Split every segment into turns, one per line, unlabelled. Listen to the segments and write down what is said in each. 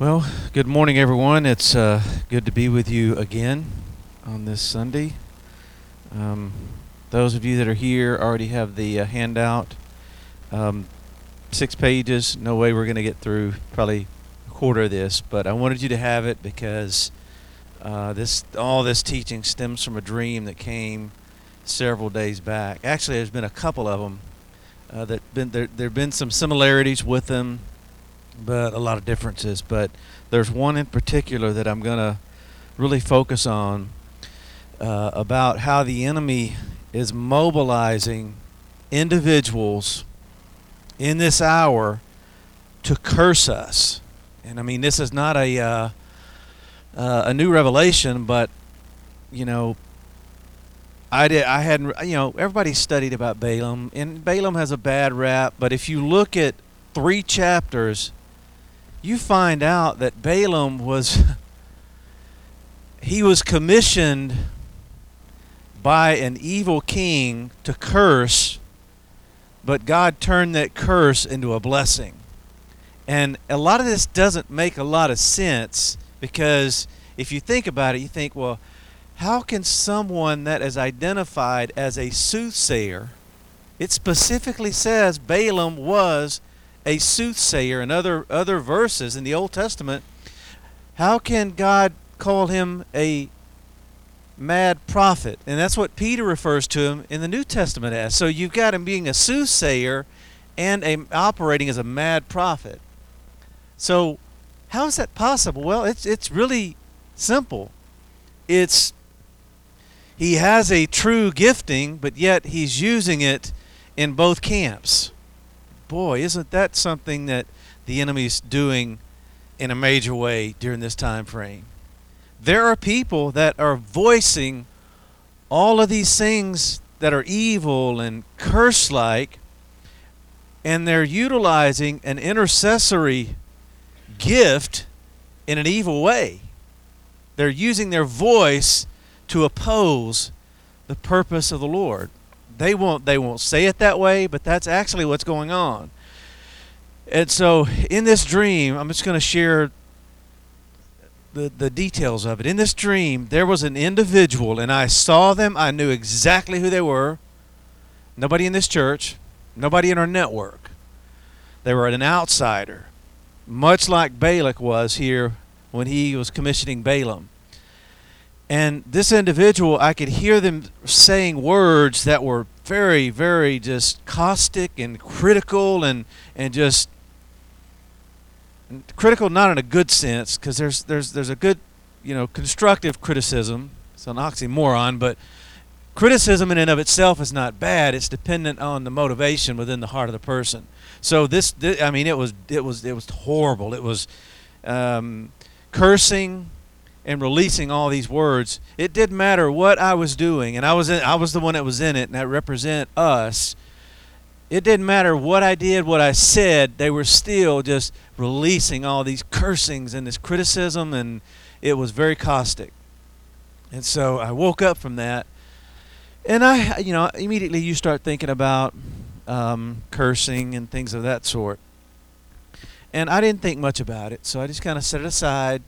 Well, good morning, everyone. It's uh, good to be with you again on this Sunday. Um, those of you that are here already have the uh, handout. Um, six pages. No way we're going to get through probably a quarter of this, but I wanted you to have it because uh, this all this teaching stems from a dream that came several days back. Actually, there's been a couple of them uh, that been there. There've been some similarities with them but a lot of differences. But there's one in particular that I'm going to really focus on uh, about how the enemy is mobilizing individuals in this hour to curse us. And I mean, this is not a uh, uh, a new revelation, but you know, I did. I hadn't. You know, everybody studied about Balaam, and Balaam has a bad rap. But if you look at three chapters you find out that Balaam was he was commissioned by an evil king to curse, but God turned that curse into a blessing. And a lot of this doesn't make a lot of sense because if you think about it, you think, well, how can someone that is identified as a soothsayer, it specifically says Balaam was a soothsayer and other other verses in the Old Testament, how can God call him a mad prophet? And that's what Peter refers to him in the New Testament as. So you've got him being a soothsayer and a, operating as a mad prophet. So how is that possible? Well, it's it's really simple. It's he has a true gifting, but yet he's using it in both camps boy, isn't that something that the enemy's doing in a major way during this time frame? There are people that are voicing all of these things that are evil and curse like, and they're utilizing an intercessory gift in an evil way. They're using their voice to oppose the purpose of the Lord. They won't they won't say it that way, but that's actually what's going on. And so in this dream, I'm just going to share the, the details of it. In this dream, there was an individual, and I saw them. I knew exactly who they were. Nobody in this church, nobody in our network. They were an outsider, much like Balak was here when he was commissioning Balaam. And this individual, I could hear them saying words that were very, very just caustic and critical and, and just critical not in a good sense because there's, there's, there's a good, you know, constructive criticism. It's an oxymoron, but criticism in and of itself is not bad. It's dependent on the motivation within the heart of the person. So this, this I mean, it was, it was, it was horrible. It was um, cursing and releasing all these words, it didn't matter what I was doing, and I was in, I was the one that was in it, and that represent us. It didn't matter what I did, what I said, they were still just releasing all these cursings and this criticism, and it was very caustic. And so I woke up from that, and I, you know, immediately you start thinking about um, cursing and things of that sort. And I didn't think much about it, so I just kind of set it aside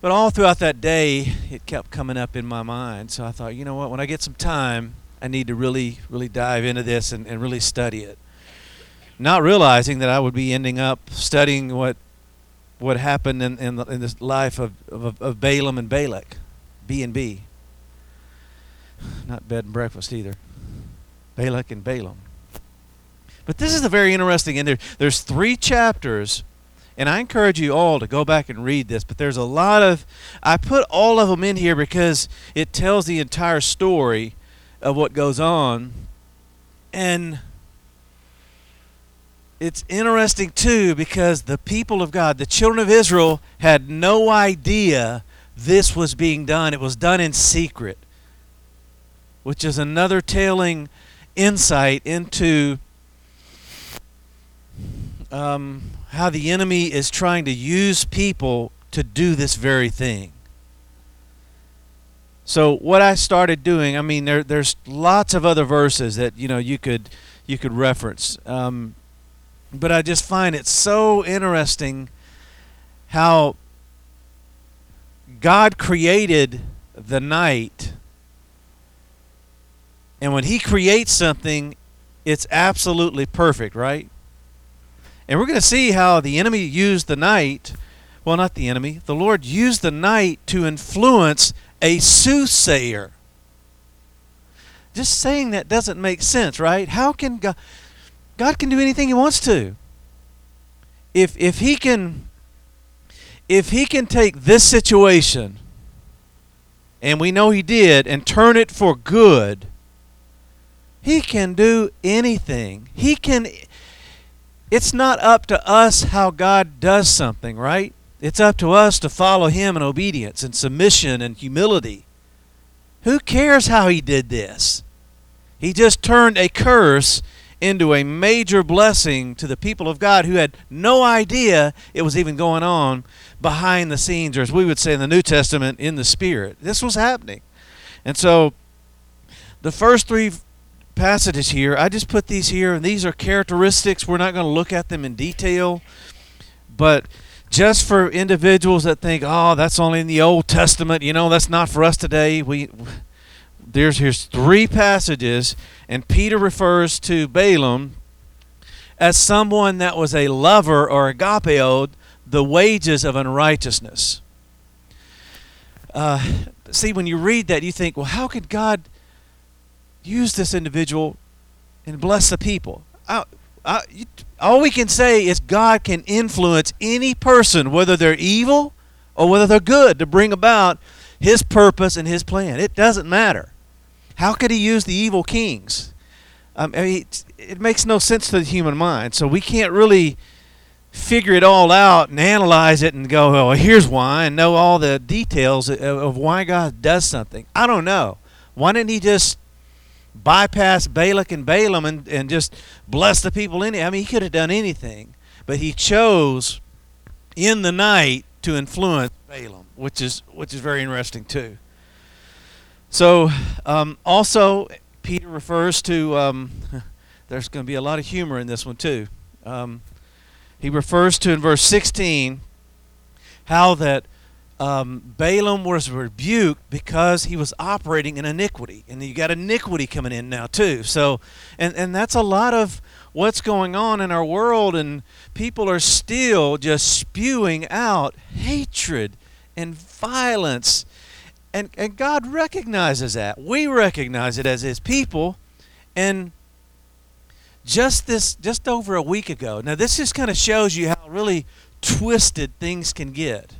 but all throughout that day, it kept coming up in my mind. So I thought, you know what, when I get some time, I need to really, really dive into this and, and really study it. Not realizing that I would be ending up studying what what happened in, in, the, in this life of, of, of Balaam and Balak, B and B. Not bed and breakfast either. Balak and Balaam. But this is a very interesting, and there, there's three chapters and I encourage you all to go back and read this, but there's a lot of, I put all of them in here because it tells the entire story of what goes on. And it's interesting too because the people of God, the children of Israel, had no idea this was being done. It was done in secret, which is another telling insight into um, how the enemy is trying to use people to do this very thing. So what I started doing, I mean, there, there's lots of other verses that you know you could you could reference, um, but I just find it so interesting how God created the night, and when He creates something, it's absolutely perfect, right? And we're going to see how the enemy used the night, well, not the enemy, the Lord used the night to influence a soothsayer. Just saying that doesn't make sense, right? How can God God can do anything he wants to. If if he can if he can take this situation and we know he did and turn it for good, he can do anything. He can it's not up to us how God does something, right? It's up to us to follow Him in obedience and submission and humility. Who cares how He did this? He just turned a curse into a major blessing to the people of God who had no idea it was even going on behind the scenes, or as we would say in the New Testament, in the Spirit. This was happening. And so the first three passages here. I just put these here, and these are characteristics. We're not going to look at them in detail, but just for individuals that think, "Oh, that's only in the Old Testament," you know, that's not for us today. We there's here's three passages, and Peter refers to Balaam as someone that was a lover or agapeo, the wages of unrighteousness. Uh, see, when you read that, you think, well, how could God use this individual and bless the people. I, I, all we can say is God can influence any person, whether they're evil or whether they're good, to bring about his purpose and his plan. It doesn't matter. How could he use the evil kings? Um, I mean, it, it makes no sense to the human mind, so we can't really figure it all out and analyze it and go, oh, here's why, and know all the details of why God does something. I don't know. Why didn't he just bypass Balak and Balaam and, and just bless the people in it. I mean, he could have done anything, but he chose in the night to influence Balaam, which is which is very interesting too. So, um, also Peter refers to. Um, there's going to be a lot of humor in this one too. Um, he refers to in verse 16 how that um, Balaam was rebuked because he was operating in iniquity, and you got iniquity coming in now too. So, and and that's a lot of what's going on in our world, and people are still just spewing out hatred and violence, and and God recognizes that. We recognize it as His people, and just this just over a week ago. Now this just kind of shows you how really twisted things can get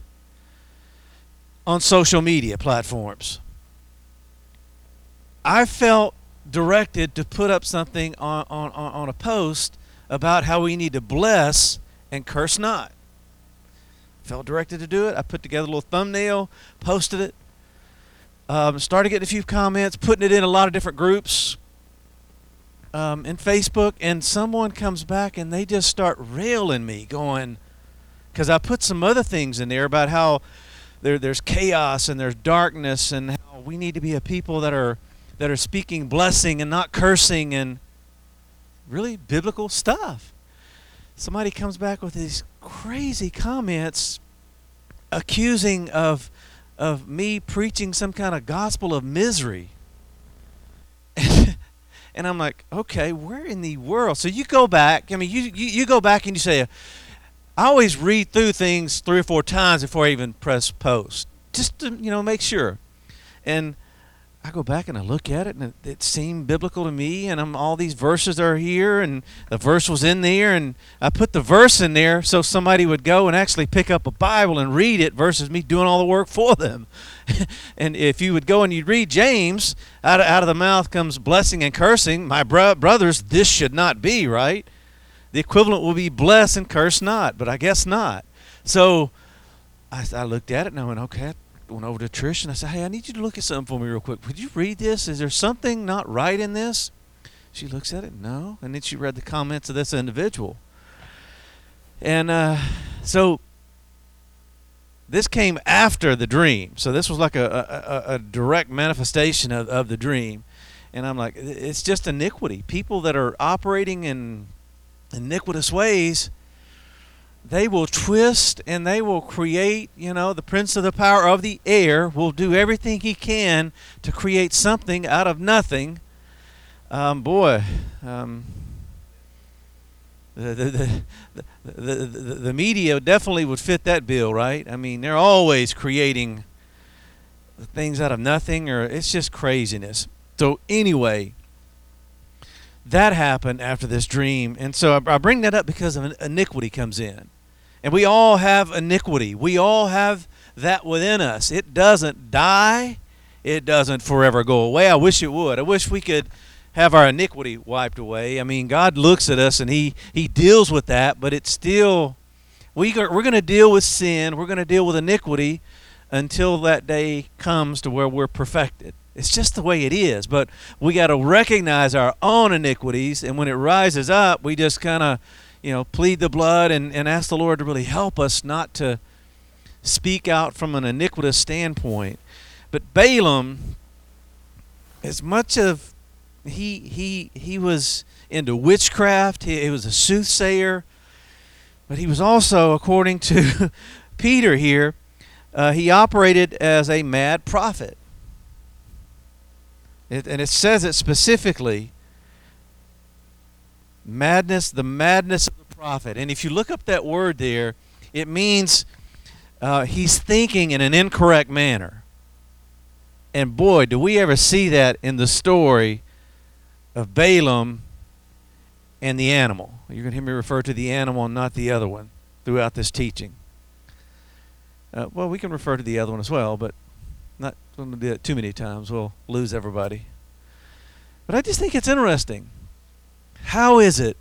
on social media platforms. I felt directed to put up something on, on, on a post about how we need to bless and curse not. Felt directed to do it. I put together a little thumbnail, posted it, um, started getting a few comments, putting it in a lot of different groups um, in Facebook, and someone comes back and they just start railing me, going, because I put some other things in there about how there, there's chaos and there's darkness, and how we need to be a people that are that are speaking blessing and not cursing and really biblical stuff. Somebody comes back with these crazy comments accusing of of me preaching some kind of gospel of misery. and I'm like, okay, where in the world? So you go back. I mean, you, you, you, go back and you say, I always read through things three or four times before I even press post, just to you know make sure. And I go back and I look at it, and it, it seemed biblical to me. And I'm all these verses are here, and the verse was in there, and I put the verse in there so somebody would go and actually pick up a Bible and read it versus me doing all the work for them. and if you would go and you would read James, out of, out of the mouth comes blessing and cursing. My bro- brothers, this should not be right the equivalent will be bless and curse not, but I guess not. So I, I looked at it and I went, okay. I went over to Trish and I said, hey, I need you to look at something for me real quick. Would you read this? Is there something not right in this? She looks at it, no. And then she read the comments of this individual. And uh, so this came after the dream. So this was like a, a, a direct manifestation of, of the dream. And I'm like, it's just iniquity. People that are operating in iniquitous ways, they will twist and they will create, you know, the prince of the power of the air will do everything he can to create something out of nothing. Um, boy, um, the, the, the, the, the media definitely would fit that bill, right? I mean, they're always creating things out of nothing, or it's just craziness. So, anyway, that happened after this dream. And so I, I bring that up because of iniquity comes in. And we all have iniquity. We all have that within us. It doesn't die, it doesn't forever go away. I wish it would. I wish we could have our iniquity wiped away. I mean, God looks at us and He, he deals with that, but it's still, we, we're going to deal with sin, we're going to deal with iniquity until that day comes to where we're perfected. It's just the way it is. But we got to recognize our own iniquities, and when it rises up, we just kind of, you know, plead the blood and, and ask the Lord to really help us not to speak out from an iniquitous standpoint. But Balaam, as much of he he he was into witchcraft, he, he was a soothsayer, but he was also, according to Peter here, uh, he operated as a mad prophet. It, and it says it specifically madness, the madness of the prophet. And if you look up that word there, it means uh, he's thinking in an incorrect manner. And boy, do we ever see that in the story of Balaam and the animal. You're going to hear me refer to the animal and not the other one throughout this teaching. Uh, well, we can refer to the other one as well, but not going to do it too many times. We'll lose everybody. But I just think it's interesting. How is it?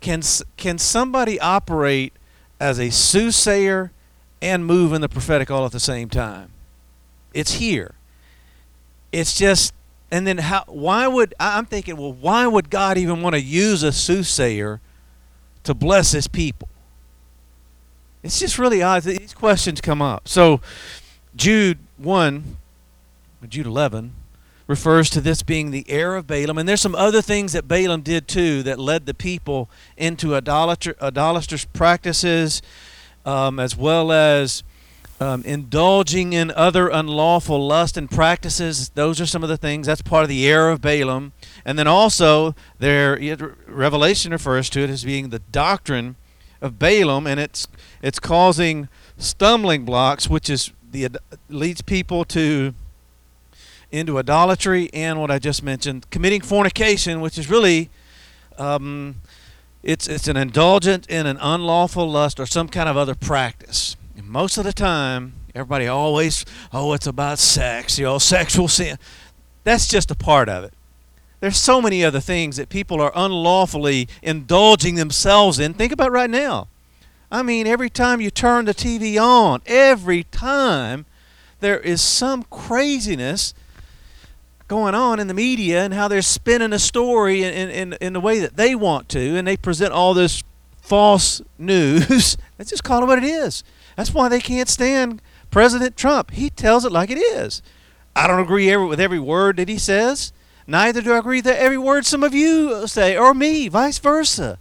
Can can somebody operate as a soothsayer and move in the prophetic all at the same time? It's here. It's just and then how why would I'm thinking, well, why would God even want to use a soothsayer to bless his people? It's just really odd. These questions come up. So Jude 1, Jude 11, refers to this being the heir of Balaam. And there's some other things that Balaam did too that led the people into idolatrous practices um, as well as um, indulging in other unlawful lust and practices. Those are some of the things. That's part of the heir of Balaam. And then also, their Revelation refers to it as being the doctrine of Balaam, and it's it's causing stumbling blocks, which is the leads people to into idolatry and what I just mentioned, committing fornication, which is really um, it's it's an indulgent in an unlawful lust or some kind of other practice. And most of the time, everybody always oh it's about sex, you know, sexual sin. That's just a part of it. There's so many other things that people are unlawfully indulging themselves in. Think about right now. I mean, every time you turn the TV on, every time there is some craziness going on in the media and how they're spinning a story in, in, in the way that they want to, and they present all this false news. Let's just call it what it is. That's why they can't stand President Trump. He tells it like it is. I don't agree every, with every word that he says. Neither do I agree with every word some of you say, or me, vice versa.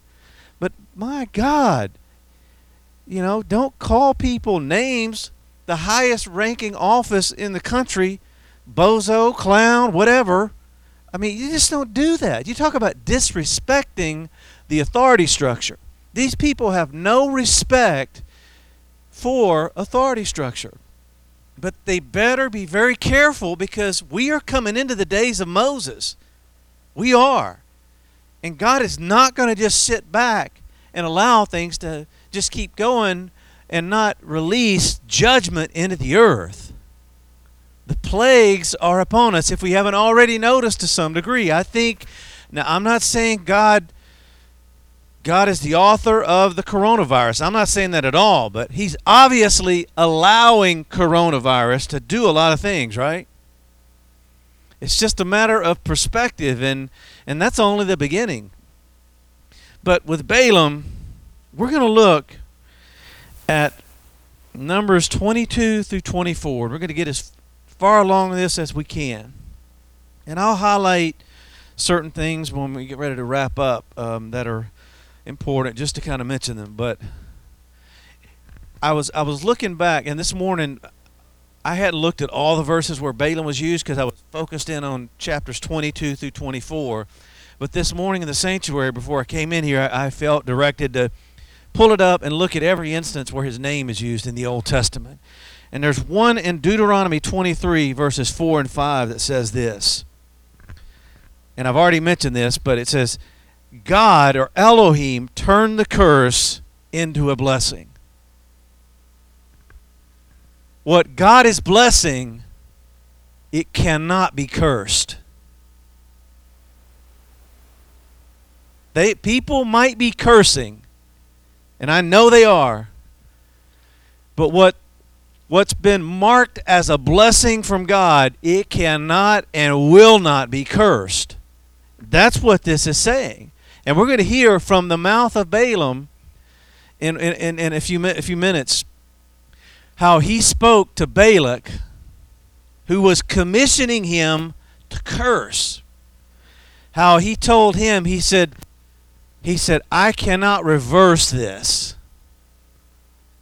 But my God, you know, don't call people names. The highest ranking office in the country, bozo, clown, whatever. I mean, you just don't do that. You talk about disrespecting the authority structure. These people have no respect for authority structure. But they better be very careful because we are coming into the days of Moses. We are. And God is not going to just sit back and allow things to just keep going and not release judgment into the earth. The plagues are upon us if we haven't already noticed to some degree. I think now I'm not saying God God is the author of the coronavirus. I'm not saying that at all, but he's obviously allowing coronavirus to do a lot of things, right? It's just a matter of perspective and and that's only the beginning. But with Balaam, we're going to look at Numbers 22 through 24. We're going to get as far along this as we can. And I'll highlight certain things when we get ready to wrap up um, that are important just to kind of mention them. But I was I was looking back, and this morning I hadn't looked at all the verses where Balaam was used because I was focused in on chapters 22 through 24. But this morning in the sanctuary, before I came in here, I, I felt directed to pull it up and look at every instance where his name is used in the Old Testament. And there's one in Deuteronomy 23, verses 4 and 5, that says this. And I've already mentioned this, but it says, God or Elohim turned the curse into a blessing. What God is blessing, it cannot be cursed. They, people might be cursing, and I know they are. But what what's been marked as a blessing from God, it cannot and will not be cursed. That's what this is saying. And we're going to hear from the mouth of Balaam in, in, in, a, few, a few minutes how he spoke to Balak, who was commissioning him to curse. How he told him, he said, he said, I cannot reverse this.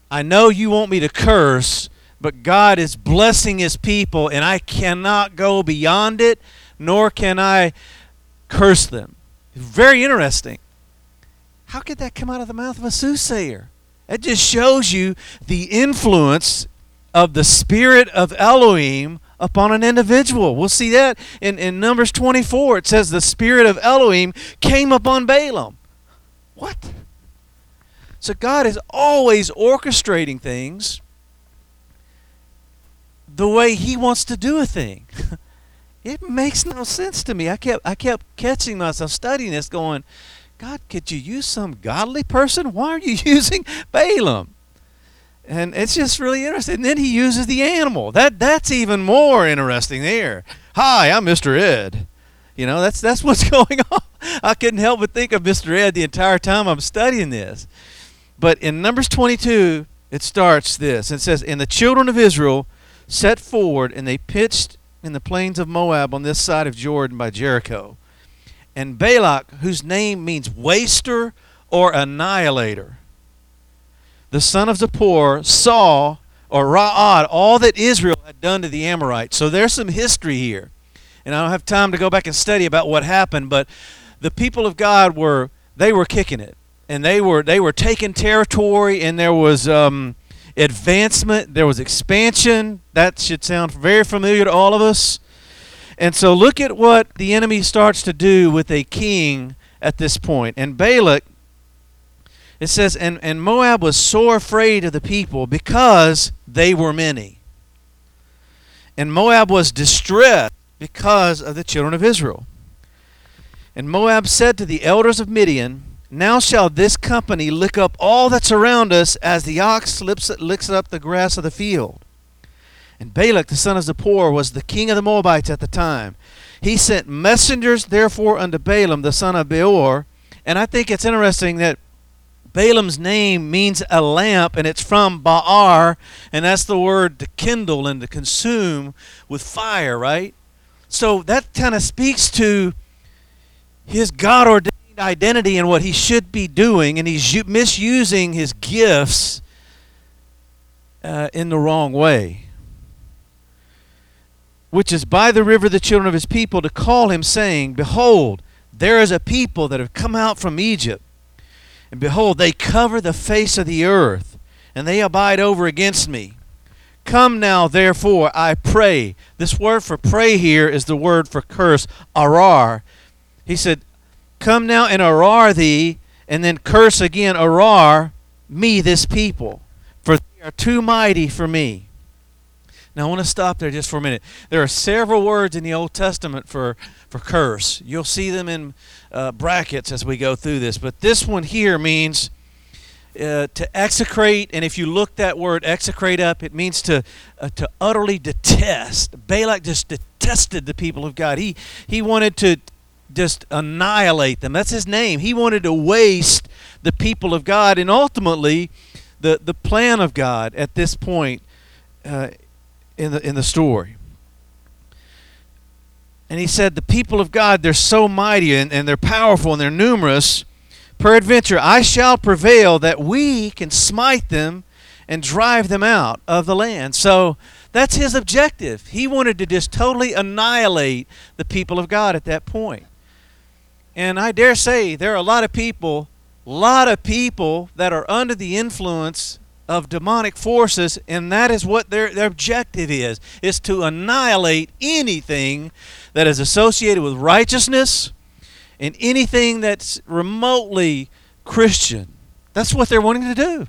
I know you want me to curse, but God is blessing his people, and I cannot go beyond it, nor can I curse them. Very interesting. How could that come out of the mouth of a soothsayer? That just shows you the influence of the spirit of Elohim upon an individual. We'll see that in, in Numbers 24. It says the spirit of Elohim came upon Balaam. What? So God is always orchestrating things the way he wants to do a thing. it makes no sense to me. I kept I kept catching myself studying this going, God, could you use some godly person? Why are you using Balaam? And it's just really interesting. And then he uses the animal. That that's even more interesting there. Hi, I'm Mr. Ed. You know, that's that's what's going on. I couldn't help but think of Mr. Ed the entire time I'm studying this. But in Numbers 22, it starts this. It says, "And the children of Israel set forward and they pitched in the plains of Moab on this side of Jordan by Jericho. And Balak, whose name means waster or annihilator, the son of Zippor, saw or Ra'ad all that Israel had done to the Amorites. So there's some history here and I don't have time to go back and study about what happened, but the people of God were they were kicking it, and they were they were taking territory, and there was um, advancement, there was expansion. That should sound very familiar to all of us. And so, look at what the enemy starts to do with a king at this point. And Balak, it says, and, and Moab was sore afraid of the people because they were many. And Moab was distressed because of the children of Israel. And Moab said to the elders of Midian, Now shall this company lick up all that's around us, as the ox licks, licks up the grass of the field. And Balak the son of Zippor was the king of the Moabites at the time. He sent messengers, therefore, unto Balaam the son of Beor. And I think it's interesting that Balaam's name means a lamp, and it's from Ba'ar, and that's the word to kindle and to consume with fire, right? So that kind of speaks to his God ordained identity and what he should be doing, and he's misusing his gifts uh, in the wrong way. Which is by the river the children of his people to call him, saying, Behold, there is a people that have come out from Egypt, and behold, they cover the face of the earth, and they abide over against me. Come now, therefore, I pray. This word for pray here is the word for curse, arar. He said, Come now and arar thee, and then curse again, arar me, this people, for they are too mighty for me. Now, I want to stop there just for a minute. There are several words in the Old Testament for, for curse. You'll see them in uh, brackets as we go through this, but this one here means uh, to execrate, and if you look that word execrate up, it means to uh, to utterly detest. Balak just detested the people of God. He he wanted to just annihilate them. That's his name. He wanted to waste the people of God, and ultimately, the the plan of God at this point uh, in the in the story. And he said, the people of God, they're so mighty and, and they're powerful and they're numerous Peradventure, I shall prevail that we can smite them and drive them out of the land. So that's his objective. He wanted to just totally annihilate the people of God at that point. And I dare say there are a lot of people, a lot of people that are under the influence of demonic forces, and that is what their, their objective is, is to annihilate anything that is associated with righteousness and anything that's remotely Christian. That's what they're wanting to do.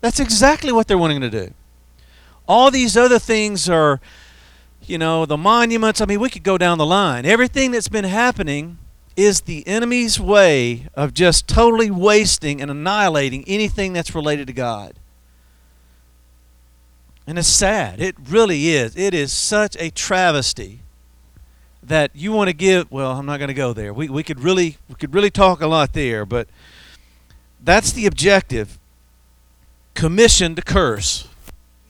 That's exactly what they're wanting to do. All these other things are, you know, the monuments. I mean, we could go down the line. Everything that's been happening is the enemy's way of just totally wasting and annihilating anything that's related to God. And it's sad. It really is. It is such a travesty that you want to give well i'm not going to go there we, we could really we could really talk a lot there but that's the objective commissioned to curse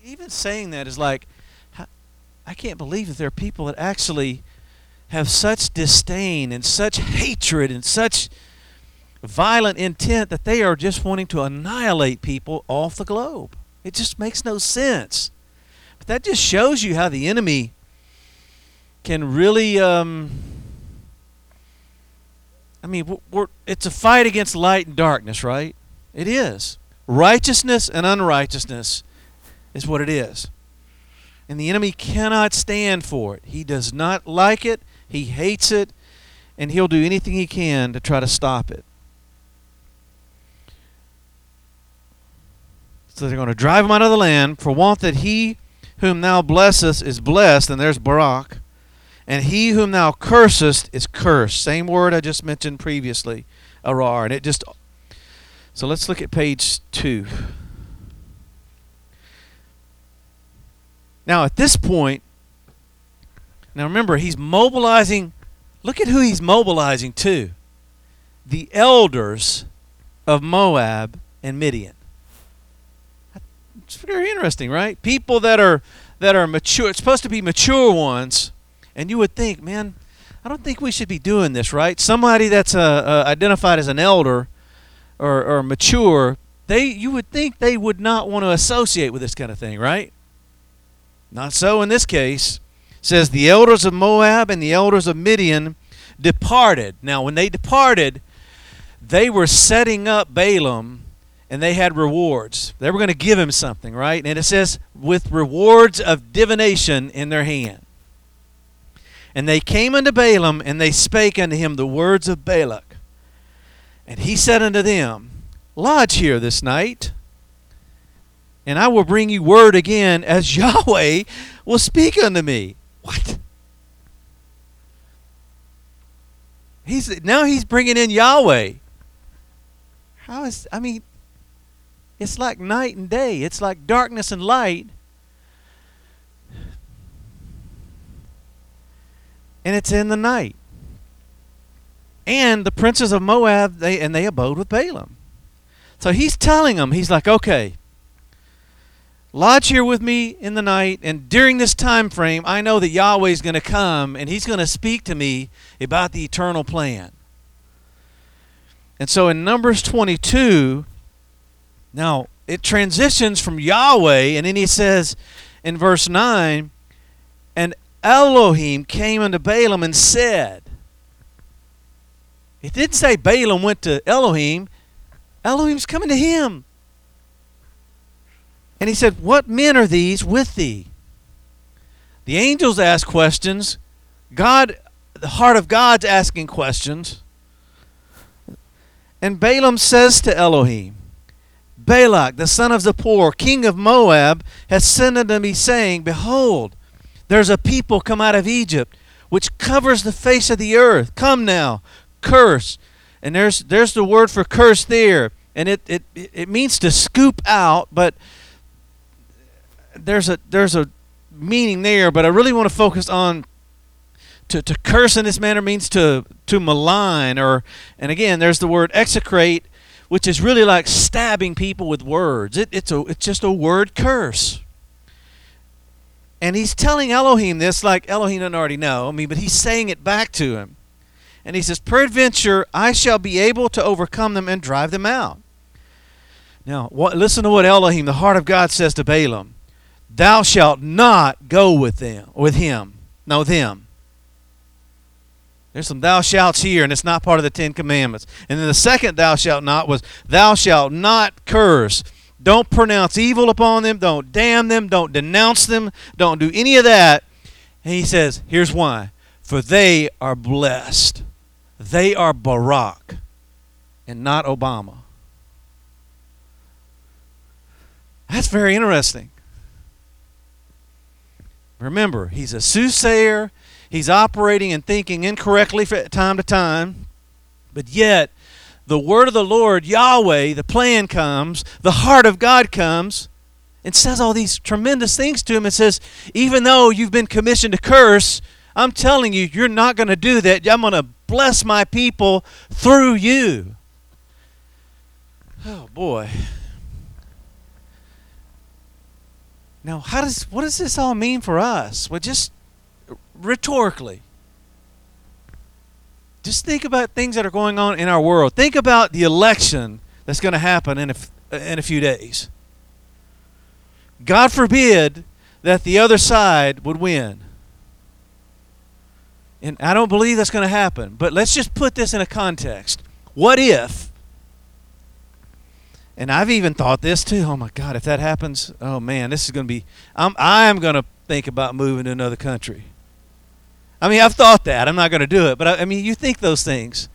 even saying that is like i can't believe that there are people that actually have such disdain and such hatred and such violent intent that they are just wanting to annihilate people off the globe it just makes no sense but that just shows you how the enemy can really. Um, I mean, we are it's a fight against light and darkness, right? It is. Righteousness and unrighteousness is what it is. And the enemy cannot stand for it. He does not like it, he hates it, and he'll do anything he can to try to stop it. So they're going to drive him out of the land for want that he whom thou blessest is blessed, and there's Barak. And he whom thou cursest is cursed. Same word I just mentioned previously, arar. And it just. So let's look at page two. Now, at this point, now remember, he's mobilizing. Look at who he's mobilizing to the elders of Moab and Midian. It's very interesting, right? People that are that are mature. It's supposed to be mature ones and you would think, man, I don't think we should be doing this, right? Somebody that's uh, uh, identified as an elder or, or mature, they you would think they would not want to associate with this kind of thing, right? Not so in this case. It says the elders of Moab and the elders of Midian departed. Now, when they departed, they were setting up Balaam and they had rewards. They were going to give him something, right? And it says, with rewards of divination in their hand. And they came unto Balaam, and they spake unto him the words of Balak. And he said unto them, Lodge here this night, and I will bring you word again as Yahweh will speak unto me. What? He's now he's bringing in Yahweh. How is I mean it's like night and day. It's like darkness and light. and it's in the night. And the princes of Moab, they and they abode with Balaam. So he's telling them, he's like, okay, lodge here with me in the night, and during this time frame, I know that Yahweh's going to come and he's going to speak to me about the eternal plan. And so in Numbers 22, now it transitions from Yahweh, and then he says in verse 9, and Elohim came unto Balaam and said, It didn't say Balaam went to Elohim, Elohim's coming to him. And he said, What men are these with thee? The angels ask questions. God, the heart of God's asking questions. And Balaam says to Elohim, Balak, the son of Zippor, king of Moab, has sent unto me, saying, Behold, there's a people come out of Egypt which covers the face of the earth. Come now, curse. And there's there's the word for curse there. And it it, it means to scoop out, but there's a there's a meaning there, but I really want to focus on to, to curse in this manner means to to malign or and again there's the word execrate, which is really like stabbing people with words. It, it's a it's just a word curse. And he's telling Elohim this, like Elohim doesn't already know, I mean, but he's saying it back to him. And he says, Peradventure, I shall be able to overcome them and drive them out. Now, what, listen to what Elohim, the heart of God, says to Balaam Thou shalt not go with them, with him. No, them. There's some thou shalts here, and it's not part of the Ten Commandments. And then the second thou shalt not was thou shalt not curse. Don't pronounce evil upon them. Don't damn them. Don't denounce them. Don't do any of that. And he says, here's why. For they are blessed. They are Barack and not Obama. That's very interesting. Remember, he's a soothsayer. He's operating and thinking incorrectly from time to time. But yet, the word of the Lord, Yahweh, the plan comes, the heart of God comes, and says all these tremendous things to him and says, even though you've been commissioned to curse, I'm telling you, you're not going to do that. I'm going to bless my people through you. Oh boy. Now, how does what does this all mean for us? Well, just rhetorically, just think about things that are going on in our world. Think about the election that's going to happen in a, uh, in a few days. God forbid that the other side would win. And I don't believe that's going to happen. But let's just put this in a context. What if, and I've even thought this too, oh my God, if that happens, oh man, this is going to be, I'm, I'm going to think about moving to another country. I mean, I've thought that. I'm not going to do it. But I, I mean, you think those things.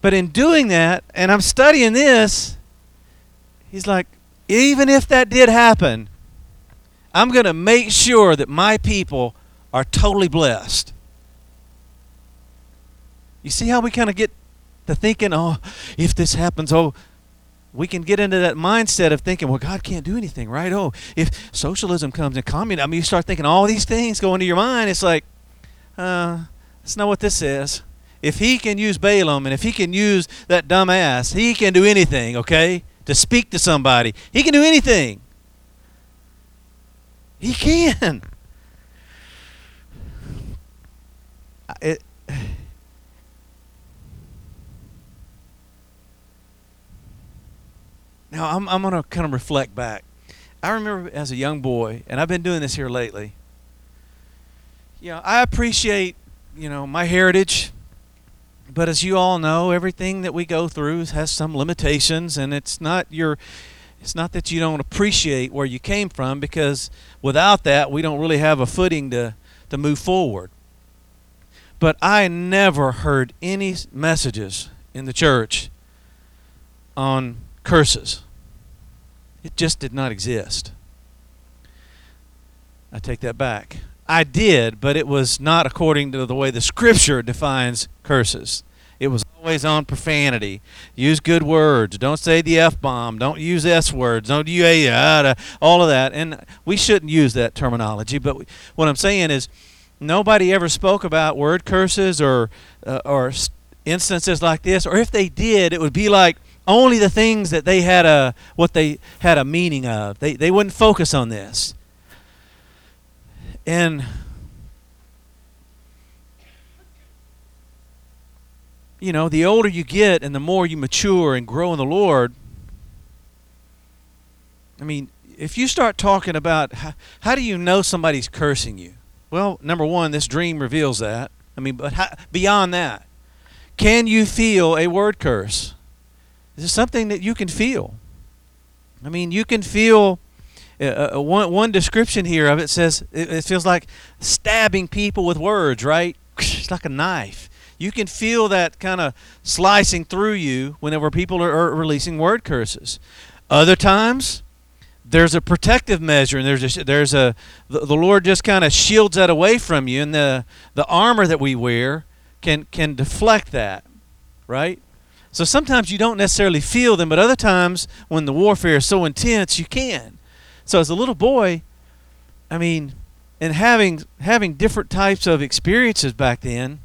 But in doing that, and I'm studying this, he's like, even if that did happen, I'm going to make sure that my people are totally blessed. You see how we kind of get to thinking, oh, if this happens, oh, we can get into that mindset of thinking, well, God can't do anything, right? Oh, if socialism comes and communism, I mean, you start thinking all these things go into your mind. It's like, uh, that's not what this is. If he can use Balaam and if he can use that dumbass, he can do anything, okay? To speak to somebody, he can do anything. He can. It, Now, I'm, I'm going to kind of reflect back. I remember as a young boy, and I've been doing this here lately. You know, I appreciate, you know, my heritage, but as you all know, everything that we go through has some limitations, and it's not your it's not that you don't appreciate where you came from because without that we don't really have a footing to, to move forward but i never heard any messages in the church on curses. It just did not exist. I take that back. I did, but it was not according to the way the scripture defines curses. It was always on profanity. Use good words. Don't say the F bomb. Don't use S words. Don't use yada, all of that. And we shouldn't use that terminology, but we, what I'm saying is nobody ever spoke about word curses or, uh, or instances like this, or if they did, it would be like, only the things that they had a what they had a meaning of. They they wouldn't focus on this. And you know, the older you get and the more you mature and grow in the Lord, I mean, if you start talking about how, how do you know somebody's cursing you? Well, number one, this dream reveals that. I mean, but how, beyond that, can you feel a word curse? is something that you can feel. I mean, you can feel. Uh, uh, uh, one one description here of it says it, it feels like stabbing people with words, right? It's like a knife. You can feel that kind of slicing through you whenever people are, are releasing word curses. Other times, there's a protective measure and there's a, there's a the, the lord just kind of shields that away from you and the the armor that we wear can can deflect that right so sometimes you don't necessarily feel them, but other times when the warfare is so intense, you can. So as a little boy, I mean, and having having different types of experiences back then,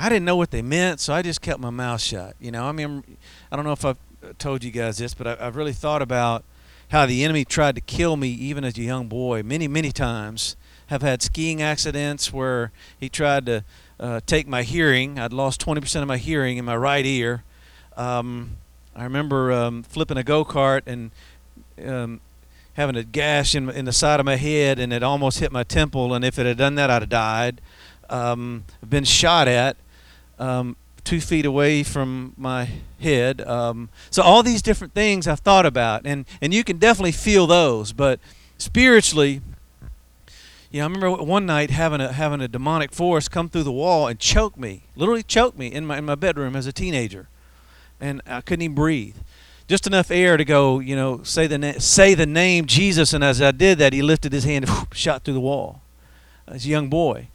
I didn't know what they meant, so I just kept my mouth shut. You know, I mean, I don't know if I've uh, told you guys this, but I, have really thought about how the enemy tried to kill me even as a young boy many, many times. Have had skiing accidents where he tried to uh, take my hearing. I'd lost 20% of my hearing in my right ear. Um, I remember um, flipping a go kart and um, having a gash in, in the side of my head, and it almost hit my temple. And if it had done that, I'd have died. Um, I've been shot at um, two feet away from my head. Um, so all these different things I've thought about, and and you can definitely feel those. But spiritually, you know, I remember one night having a having a demonic force come through the wall and choke me, literally choke me in my in my bedroom as a teenager, and I couldn't even breathe. Just enough air to go, you know, say the na- say the name Jesus, and as I did that, he lifted his hand whoop, shot through the wall. As a young boy,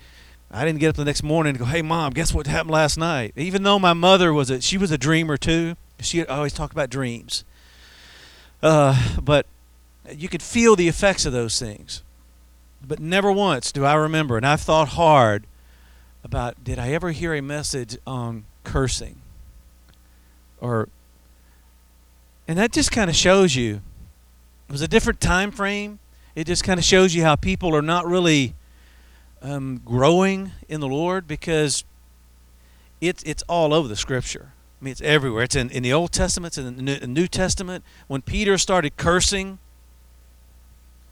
I didn't get up the next morning and go, "Hey, mom, guess what happened last night?" Even though my mother was a she was a dreamer too. She always talked about dreams, uh, but you could feel the effects of those things but never once do I remember, and I've thought hard about did I ever hear a message on cursing? Or and that just kind of shows you it was a different time frame. It just kind of shows you how people are not really um, growing in the Lord because it's it's all over the Scripture. I mean, it's everywhere. It's in, in the Old Testament, it's in the New Testament. When Peter started cursing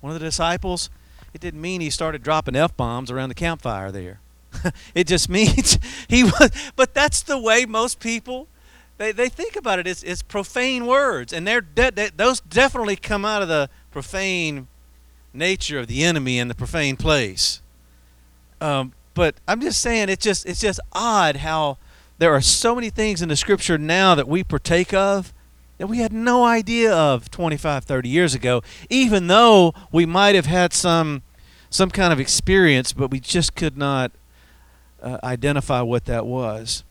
one of the disciples, it didn't mean he started dropping F bombs around the campfire there. it just means he was, but that's the way most people. They, they think about it. It's, it's profane words, and they're de- they, those definitely come out of the profane nature of the enemy and the profane place. Um, but I'm just saying, it's just it's just odd how there are so many things in the Scripture now that we partake of that we had no idea of 25, 30 years ago, even though we might have had some some kind of experience, but we just could not uh, identify what that was.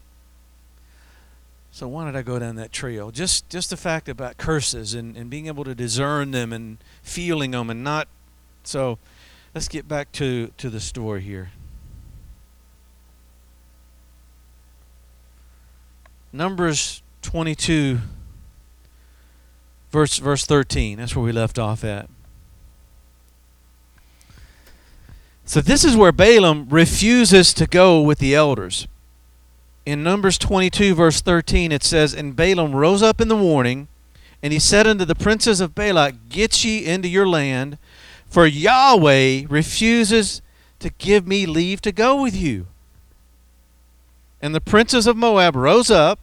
So why did I go down that trail? Just just the fact about curses and, and being able to discern them and feeling them and not so let's get back to, to the story here. Numbers twenty two Verse, verse 13, that's where we left off at. So, this is where Balaam refuses to go with the elders. In Numbers 22, verse 13, it says, And Balaam rose up in the morning, and he said unto the princes of Balak, Get ye into your land, for Yahweh refuses to give me leave to go with you. And the princes of Moab rose up,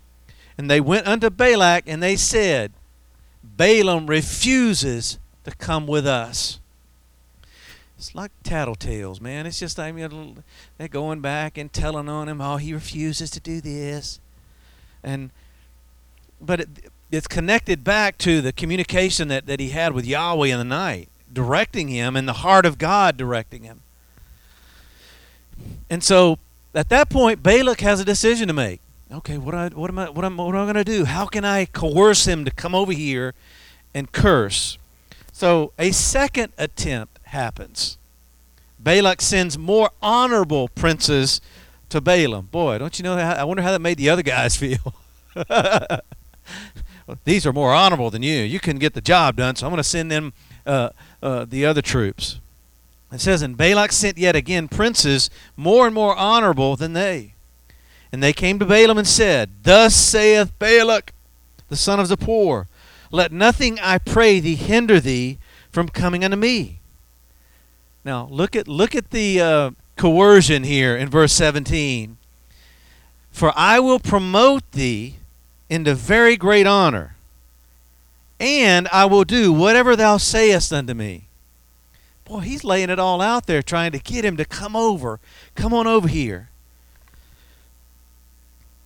and they went unto Balak, and they said, Balaam refuses to come with us. It's like tattletales, man. It's just like they're going back and telling on him, oh, he refuses to do this, and but it, it's connected back to the communication that, that he had with Yahweh in the night, directing him, and the heart of God directing him. And so at that point, Balak has a decision to make okay, what, I, what am I, what am, what am I going to do? How can I coerce him to come over here and curse? So a second attempt happens. Balak sends more honorable princes to Balaam. Boy, don't you know? I wonder how that made the other guys feel. These are more honorable than you. You couldn't get the job done, so I'm going to send them uh, uh, the other troops. It says, And Balak sent yet again princes more and more honorable than they. And they came to Balaam and said, Thus saith Balak, the son of Zippor, Let nothing, I pray thee, hinder thee from coming unto me. Now look at look at the uh, coercion here in verse 17. For I will promote thee into very great honor, and I will do whatever thou sayest unto me. Boy, he's laying it all out there, trying to get him to come over. Come on over here.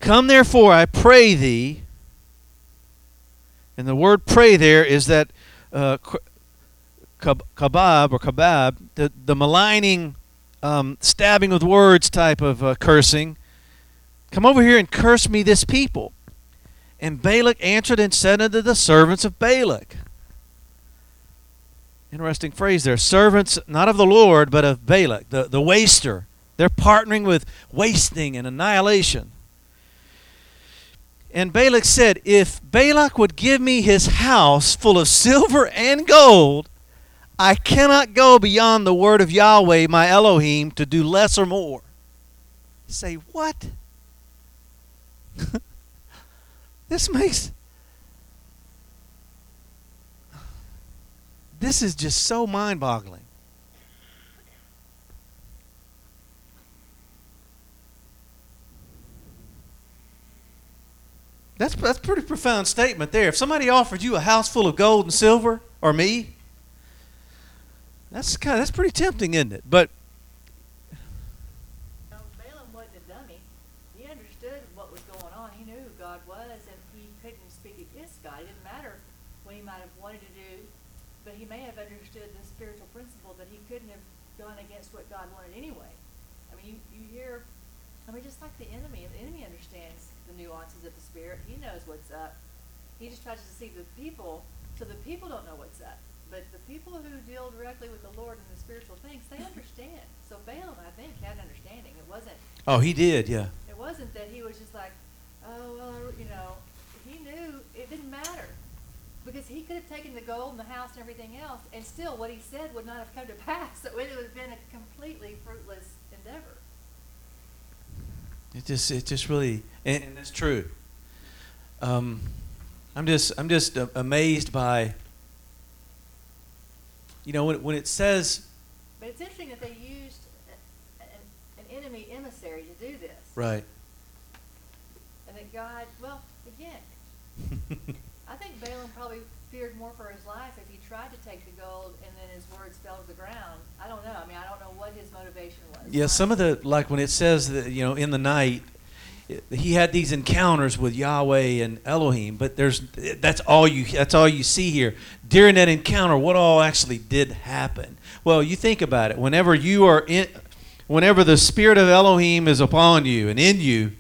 Come therefore, I pray thee. And the word pray there is that uh, kabab or kabab, the, the maligning, um, stabbing with words type of uh, cursing. Come over here and curse me this people. And Balak answered and said unto the servants of Balak. Interesting phrase there. Servants, not of the Lord, but of Balak, the, the waster. They're partnering with wasting and annihilation. And Balak said, If Balak would give me his house full of silver and gold, I cannot go beyond the word of Yahweh my Elohim to do less or more. Say, what? this makes. This is just so mind boggling. That's that's pretty profound statement there. If somebody offered you a house full of gold and silver, or me, that's kind that's pretty tempting, isn't it? But
Balaam wasn't a dummy. He understood what was going on. He knew who God was, and he couldn't speak against God. It didn't matter what he might have wanted to do, but he may have understood the spiritual principle that he couldn't have gone against what God wanted anyway. I mean, you hear, I mean, just like the enemy. The enemy understands the nuances of the spirit. He knows what's up. He just tries to deceive the people so the people don't know what's up. But the people who deal directly with the Lord and the spiritual things, they understand. So Balaam, I think, had understanding. It wasn't.
Oh, he did, yeah.
It wasn't that he was just like, oh, well, you know, he knew it didn't matter because he could have taken the gold and the house and everything else, and still what he said would not have come to pass. So it would have been a completely fruitless endeavor.
It just it just really and, and that's true. Um, I'm just I'm just uh, amazed by. You know when when it says.
But it's interesting that they used an, an enemy emissary to do this.
Right.
And that God, well, again, I think Balaam probably feared more for his life if he tried to take the gold and then his words fell to the ground. I don't know. I mean, I don't know what his motivation was. Yeah, some of
the, like when it says that, you know, in the night, he had these encounters with Yahweh and Elohim, but there's that's all you that's all you see here. During that encounter, what all actually did happen? Well, you think about it. Whenever you are in whenever the spirit of Elohim is upon you and in you,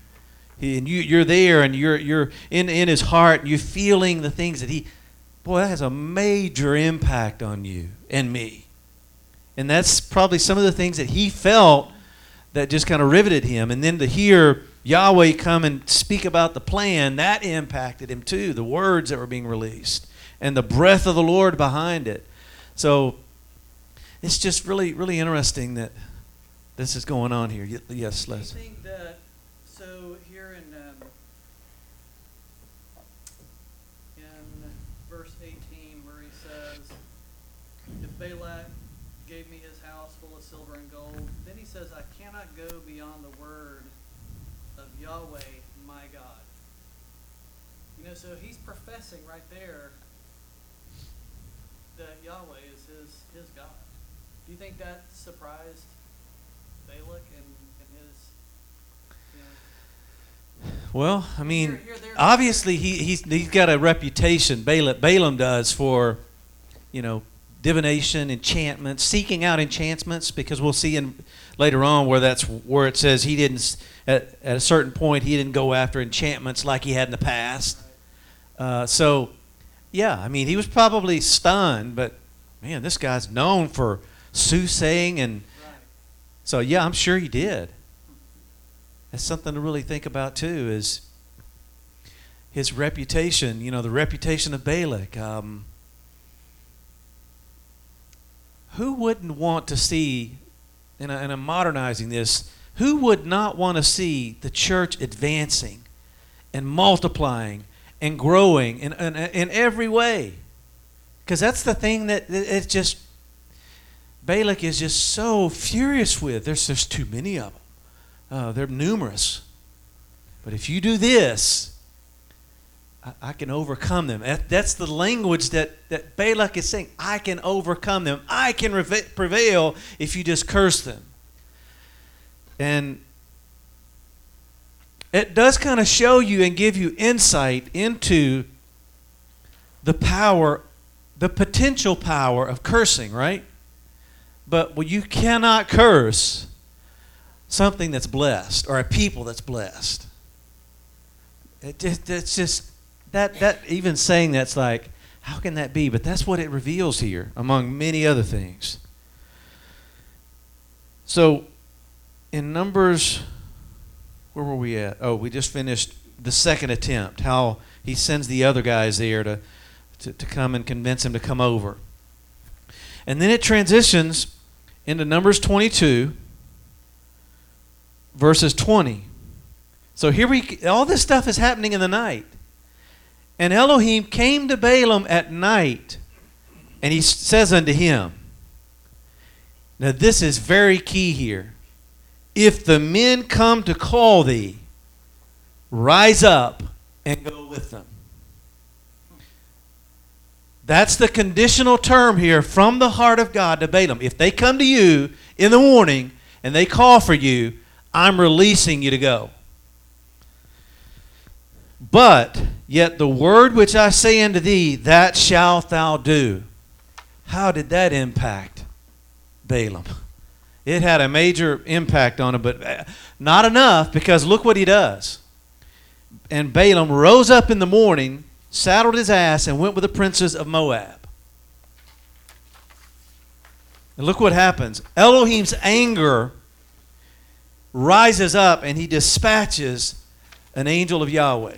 and you, you're there and you're, you're in, in his heart and you're feeling the things that he Boy, that has a major impact on you and me. And that's probably some of the things that he felt that just kind of riveted him. And then to hear Yahweh come and speak about the plan, that impacted him too, the words that were being released and the breath of the Lord behind it. So it's just really, really interesting that this is going on here. Yes, Les. think that
Balak gave me his house full of silver and gold. Then he says, I cannot go beyond the word of Yahweh my God. You know, so he's professing right there that Yahweh is his, his God. Do you think that surprised Balak and, and his.
well, I mean, obviously he, he's, he's got a reputation, Balaam, Balaam does, for, you know, divination, enchantments, seeking out enchantments, because we'll see in later on where that's where it says he didn't at, at a certain point he didn't go after enchantments like he had in the past. Uh, so, yeah, I mean he was probably stunned, but man, this guy's known for soothsaying and so yeah, I'm sure he did. That's something to really think about too. Is his reputation? You know, the reputation of Balak. Um, who wouldn't want to see, and, I, and I'm modernizing this, who would not want to see the church advancing and multiplying and growing in, in, in every way? Because that's the thing that it's just, Balak is just so furious with. There's just too many of them, uh, they're numerous. But if you do this, I, can overcome them. that's the language that, that Balak is saying. I can overcome them. I can prevail if you just curse them. And it does kind of show you and give you insight into the power, the potential power of cursing, right? But well, you cannot curse something that's blessed or a people that's blessed. It, it's just that, that even saying that's like, how can that be? But that's what it reveals here, among many other things. So, in Numbers, where were we at? Oh, we just finished the second attempt, how he sends the other guys there to, to, to come and convince him to come over. And then it transitions into Numbers 22, verses 20. So here we, all this stuff is happening in the night. And Elohim came to Balaam at night, and he says unto him, Now this is very key here. If the men come to call thee, rise up and go with them. That's the conditional term here from the heart of God to Balaam. If they come to you in the morning and they call for you, I'm releasing you to go. But yet the word which I say unto thee, that shalt thou do. How did that impact Balaam? It had a major impact on him, but uh, not enough because look what he does. And Balaam rose up in the morning, saddled his ass, and went with the princes of Moab. And look what happens Elohim's anger rises up, and he dispatches an angel of Yahweh.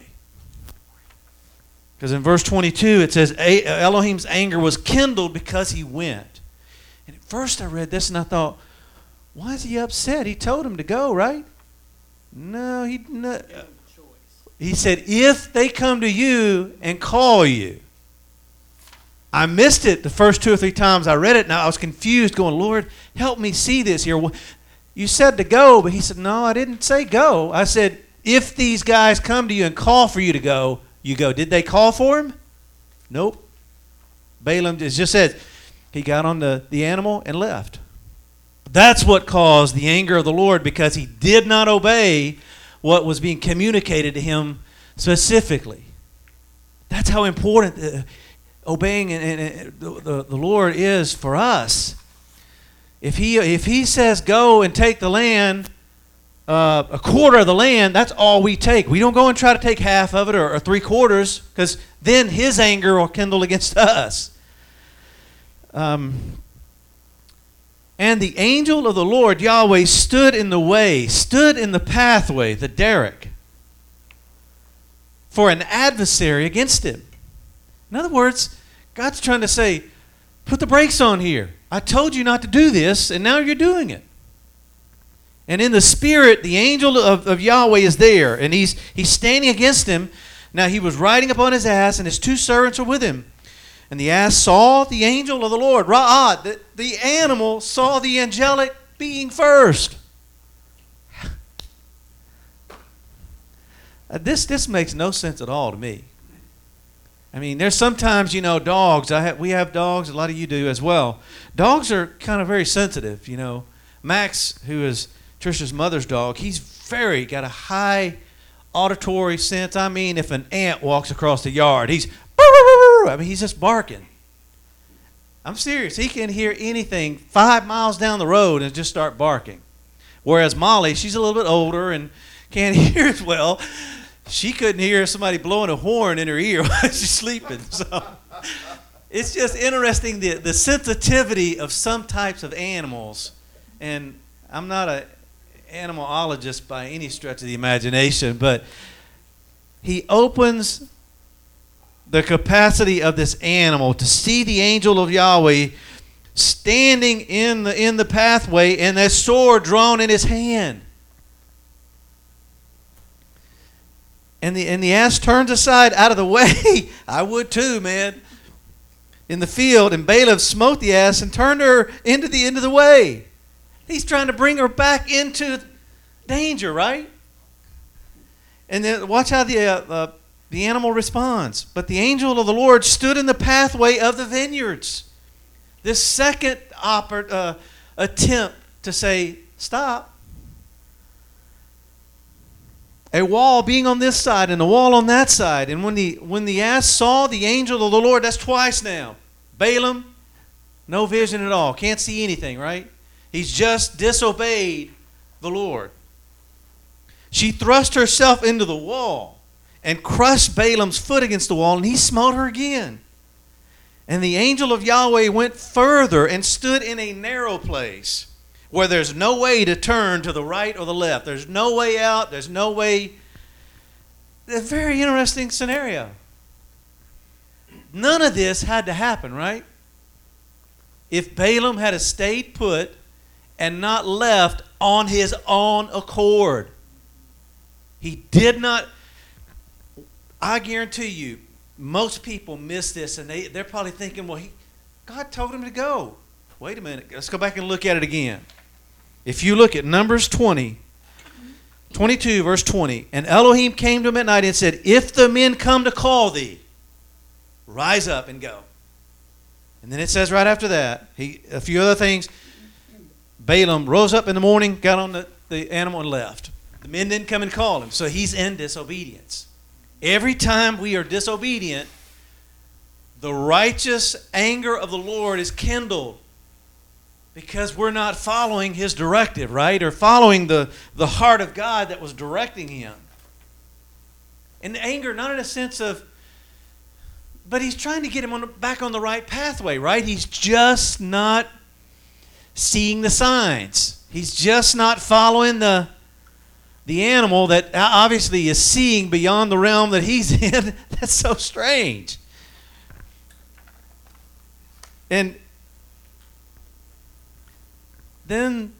Because in verse 22, it says Elohim's anger was kindled because he went. And at first I read this and I thought, why is he upset? He told him to go, right? No, he not. Uh, he said, if they come to you and call you. I missed it the first two or three times I read it, and I was confused, going, Lord, help me see this here. You said to go, but he said, No, I didn't say go. I said, if these guys come to you and call for you to go, you go, did they call for him? Nope. Balaam just, said, he got on the, the animal and left. That's what caused the anger of the Lord because he did not obey what was being communicated to him specifically. That's how important uh, obeying and, and the, the, the Lord is for us. If he, if he says, go and take the land, uh, a quarter of the land, that's all we take. We don't go and try to take half of it or, or three quarters, because then his anger will kindle against us. Um, and the angel of the Lord, Yahweh, stood in the way, stood in the pathway, the derek, for an adversary against him. In other words, God's trying to say, put the brakes on here. I told you not to do this, and now you're doing it. And in the spirit, the angel of, of Yahweh is there, and he's, he's standing against him. Now he was riding upon his ass, and his two servants were with him. And the ass saw the angel of the Lord, Ra'ad, the, the animal saw the angelic being first. Uh, this, this makes no sense at all to me. I mean, there's sometimes, you know, dogs. I have, we have dogs, a lot of you do as well. Dogs are kind of very sensitive, you know. Max, who is Trisha's mother's dog, he's very got a high auditory sense. I mean, if an ant walks across the yard, he's I mean, he's just barking. I'm serious. He can hear anything five miles down the road and just start barking. Whereas Molly, she's a little bit older and can't hear as well. She couldn't hear somebody blowing a horn in her ear while she's sleeping. So it's just interesting the, the sensitivity of some types of animals. And I'm not a animalologist by any stretch of the imagination, but he opens the capacity of this animal to see the angel of Yahweh standing in the, in the pathway and that sword drawn in his hand. And the, and the ass turns aside out of the way. I would too, man. In the field, and Balaam smote the ass and turned her into the end of the way. He's trying to bring her back into danger, right? And then watch how the, uh, uh, the animal responds. But the angel of the Lord stood in the pathway of the vineyards. This second oper- uh, attempt to say, stop. A wall being on this side and a wall on that side. And when the, when the ass saw the angel of the Lord, that's twice now. Balaam, no vision at all, can't see anything, right? He's just disobeyed the Lord. She thrust herself into the wall and crushed Balaam's foot against the wall, and he smote her again. And the angel of Yahweh went further and stood in a narrow place where there's no way to turn to the right or the left. There's no way out, there's no way. A very interesting scenario. None of this had to happen, right? If Balaam had a stayed put and not left on his own accord. He did not. I guarantee you, most people miss this and they, they're probably thinking, well, he, God told him to go. Wait a minute. Let's go back and look at it again. If you look at Numbers 20, 22, verse 20, and Elohim came to him at night and said, If the men come to call thee, rise up and go. And then it says right after that, he, a few other things. Balaam rose up in the morning, got on the, the animal, and left. The men didn't come and call him, so he's in disobedience. Every time we are disobedient, the righteous anger of the Lord is kindled because we're not following his directive, right? Or following the, the heart of God that was directing him. And anger, not in a sense of, but he's trying to get him on the, back on the right pathway, right? He's just not seeing the signs. He's just not following the the animal that obviously is seeing beyond the realm that he's in. That's so strange. And then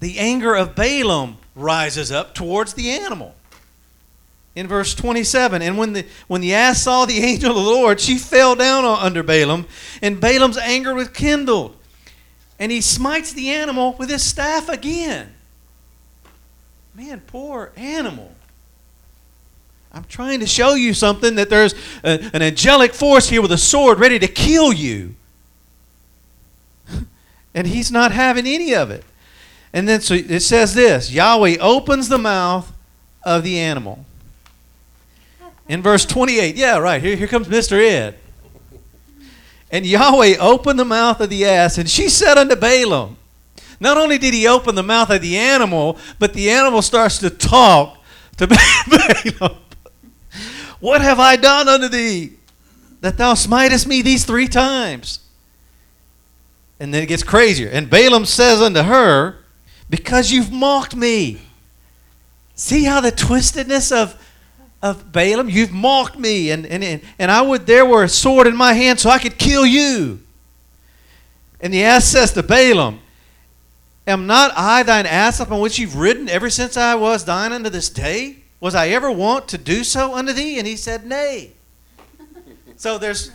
the anger of Balaam rises up towards the animal. In verse 27, and when the, when the ass saw the angel of the Lord, she fell down under Balaam, and Balaam's anger was kindled and he smites the animal with his staff again. Man, poor animal. I'm trying to show you something that there's a, an angelic force here with a sword ready to kill you. and he's not having any of it. And then so it says this Yahweh opens the mouth of the animal. In verse 28, yeah, right, here, here comes Mr. Ed. And Yahweh opened the mouth of the ass, and she said unto Balaam, Not only did he open the mouth of the animal, but the animal starts to talk to Balaam. What have I done unto thee that thou smitest me these three times? And then it gets crazier. And Balaam says unto her, Because you've mocked me. See how the twistedness of of Balaam, you've mocked me, and, and, and I would there were a sword in my hand so I could kill you. And the ass says to Balaam, Am not I thine ass upon which you've ridden ever since I was thine unto this day? Was I ever wont to do so unto thee? And he said, Nay. so there's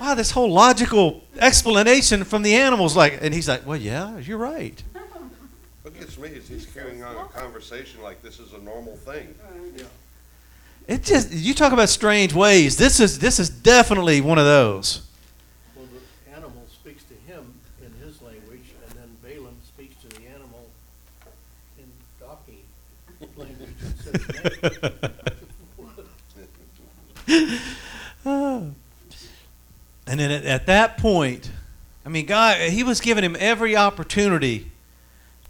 wow, this whole logical explanation from the animals like and he's like, Well, yeah, you're right.
What gets me is he's carrying on a conversation like this is a normal thing. Yeah.
It just you talk about strange ways. This is this is definitely one of those.
Well, the animal speaks to him in his language, and then Balaam speaks to the animal in donkey language.
And then at, at that point, I mean, God, He was giving him every opportunity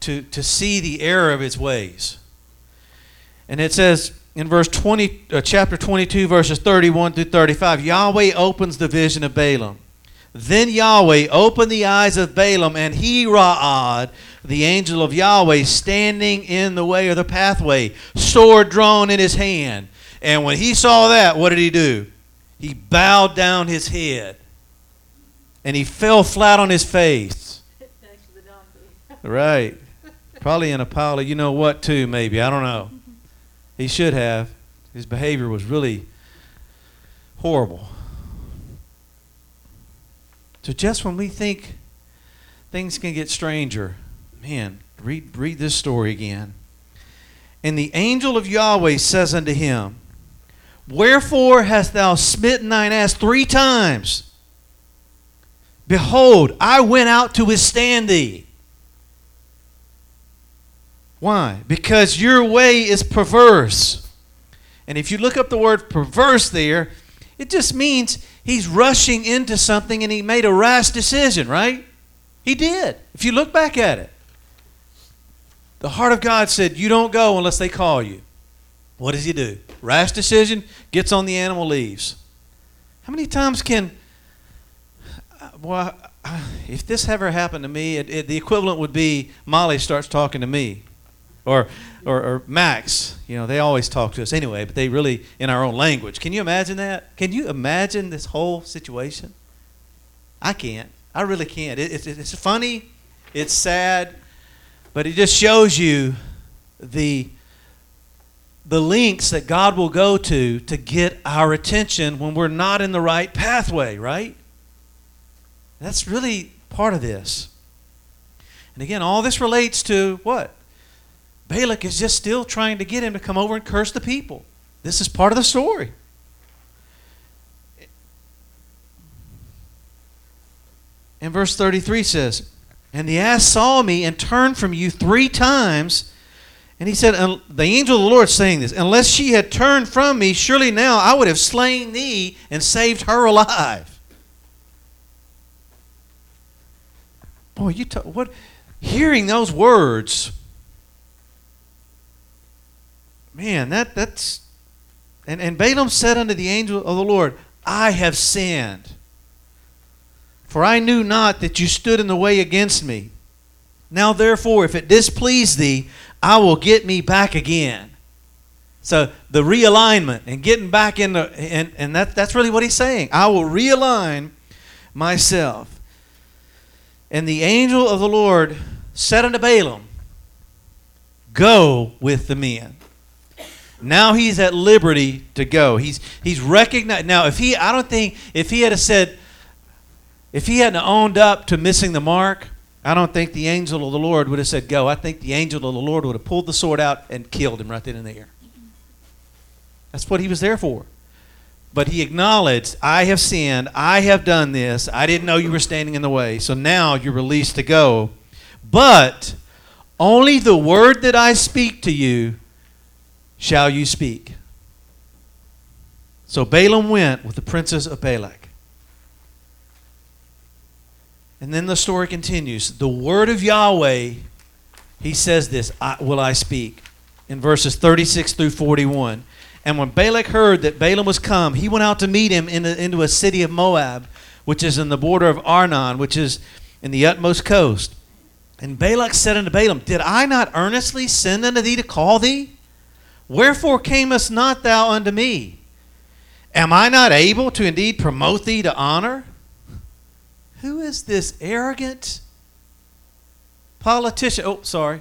to to see the error of his ways. And it says in verse 20, uh, chapter 22, verses 31 through 35, Yahweh opens the vision of Balaam. Then Yahweh opened the eyes of Balaam, and he, Ra'ad, the angel of Yahweh, standing in the way or the pathway, sword drawn in his hand. And when he saw that, what did he do? He bowed down his head, and he fell flat on his face. right. Probably in a pile of you know what, too, maybe. I don't know. He should have. His behavior was really horrible. So just when we think things can get stranger, man, read read this story again. And the angel of Yahweh says unto him, Wherefore hast thou smitten thine ass three times? Behold, I went out to withstand thee. Why? Because your way is perverse. And if you look up the word perverse there, it just means he's rushing into something and he made a rash decision, right? He did. If you look back at it, the heart of God said, You don't go unless they call you. What does he do? Rash decision, gets on the animal, leaves. How many times can. Well, if this ever happened to me, it, it, the equivalent would be Molly starts talking to me or, or, or Max, you know, they always talk to us anyway, but they really in our own language. Can you imagine that? Can you imagine this whole situation? I can't. I really can't. It, it, it's funny, it's sad, but it just shows you the the links that God will go to to get our attention when we're not in the right pathway, right? That's really part of this. And again, all this relates to what? Balak is just still trying to get him to come over and curse the people. This is part of the story. And verse 33 says, And the ass saw me and turned from you three times. And he said, The angel of the Lord saying this, Unless she had turned from me, surely now I would have slain thee and saved her alive. Boy, you t- what? Hearing those words Man, that that's and, and Balaam said unto the angel of the Lord, I have sinned. For I knew not that you stood in the way against me. Now therefore, if it displease thee, I will get me back again. So the realignment and getting back in the and, and that, that's really what he's saying. I will realign myself. And the angel of the Lord said unto Balaam, Go with the men. Now he's at liberty to go. He's he's recognized. Now, if he, I don't think if he had said, if he hadn't owned up to missing the mark, I don't think the angel of the Lord would have said go. I think the angel of the Lord would have pulled the sword out and killed him right then and there. That's what he was there for. But he acknowledged, I have sinned. I have done this. I didn't know you were standing in the way. So now you're released to go. But only the word that I speak to you shall you speak? So Balaam went with the princes of Balak. And then the story continues. The word of Yahweh, he says this, I, will I speak, in verses 36 through 41. And when Balak heard that Balaam was come, he went out to meet him in into a city of Moab, which is in the border of Arnon, which is in the utmost coast. And Balak said unto Balaam, Did I not earnestly send unto thee to call thee? Wherefore camest not thou unto me? Am I not able to indeed promote thee to honor? Who is this arrogant politician? Oh, sorry.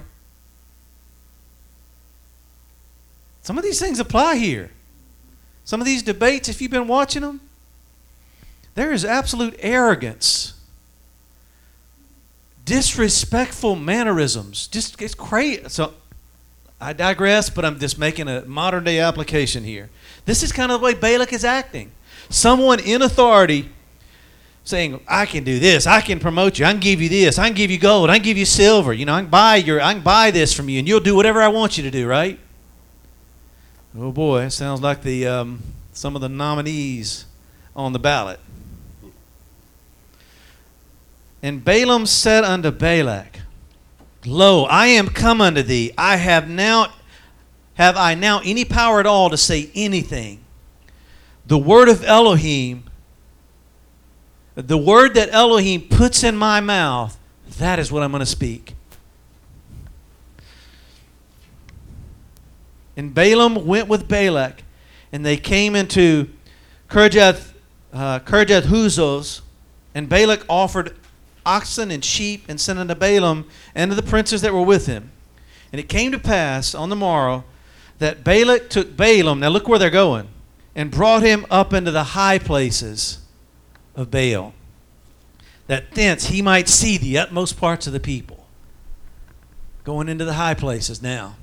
Some of these things apply here. Some of these debates, if you've been watching them, there is absolute arrogance, disrespectful mannerisms. Just it's crazy. So I digress, but I'm just making a modern day application here. This is kind of the way Balak is acting. Someone in authority saying, I can do this, I can promote you, I can give you this, I can give you gold, I can give you silver, you know, I can buy your I can buy this from you and you'll do whatever I want you to do, right? Oh boy, sounds like the um, some of the nominees on the ballot. And Balaam said unto Balak, Lo, I am come unto thee. I have now have I now any power at all to say anything? The word of Elohim, the word that Elohim puts in my mouth, that is what I'm going to speak. And Balaam went with Balak, and they came into Kirjath, uh, Kirjath Huzos, and Balak offered oxen and sheep and sent unto Balaam and to the princes that were with him. And it came to pass on the morrow that Balak took Balaam, now look where they're going, and brought him up into the high places of Baal, that thence he might see the utmost parts of the people. Going into the high places now.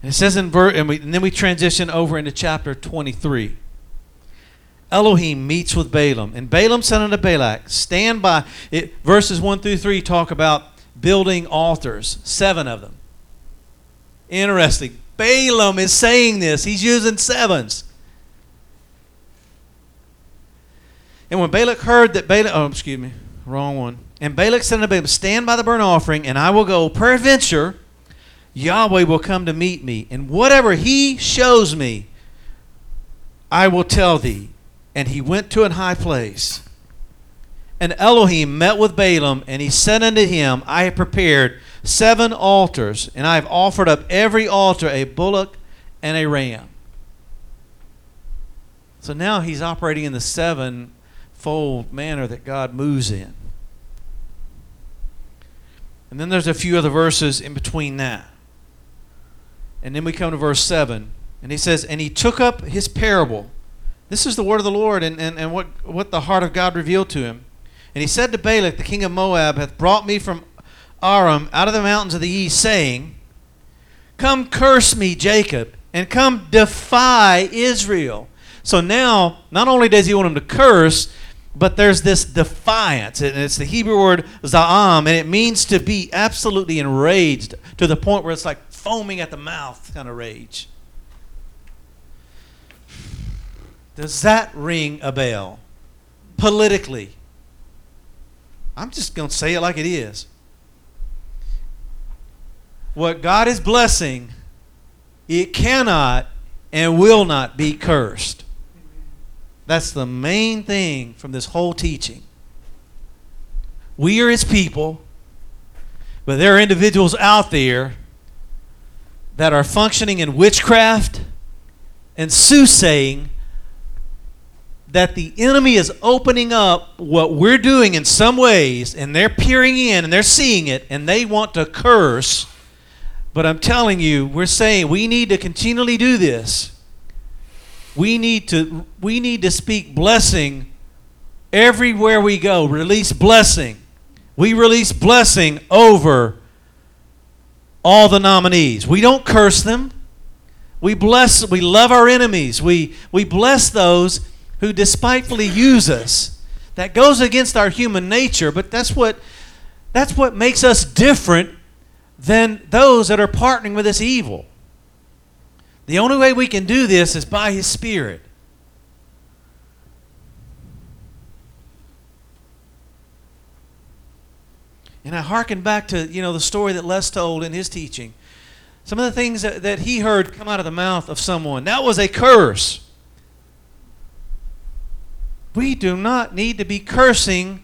And it says in verse, and, and, then we transition over into chapter 23. Elohim meets with Balaam. And Balaam said unto Balak, Stand by. It, verses 1 through 3 talk about building altars, seven of them. Interesting. Balaam is saying this, he's using sevens. And when Balak heard that Balaam, oh, excuse me, wrong one. And Balak said unto Balaam, Stand by the burnt offering, and I will go. Peradventure, Yahweh will come to meet me, and whatever he shows me, I will tell thee. And he went to an high place. And Elohim met with Balaam, and he said unto him, I have prepared seven altars, and I have offered up every altar a bullock and a ram. So now he's operating in the sevenfold manner that God moves in. And then there's a few other verses in between that. And then we come to verse 7. And he says, And he took up his parable this is the word of the Lord and, and, and what, what the heart of God revealed to him. And he said to Balak, the king of Moab, hath brought me from Aram out of the mountains of the east, saying, Come curse me, Jacob, and come defy Israel. So now, not only does he want him to curse, but there's this defiance. And it's the Hebrew word za'am, and it means to be absolutely enraged to the point where it's like foaming at the mouth kind of rage. Does that ring a bell? Politically. I'm just going to say it like it is. What God is blessing, it cannot and will not be cursed. That's the main thing from this whole teaching. We are His people, but there are individuals out there that are functioning in witchcraft and soothsaying that the enemy is opening up what we're doing in some ways, and they're peering in and they're seeing it, and they want to curse. But I'm telling you, we're saying we need to continually do this. We need to we need to speak blessing everywhere we go. Release blessing. We release blessing over all the nominees. We don't curse them. We bless we love our enemies. We we bless those who despitefully use us. That goes against our human nature, but that's what that's what makes us different than those that are partnering with this evil. The only way we can do this is by his spirit. And I hearken back to, you know, the story that Les told in his teaching. Some of the things that, that he heard come out of the mouth of someone. That was a curse we do not need to be cursing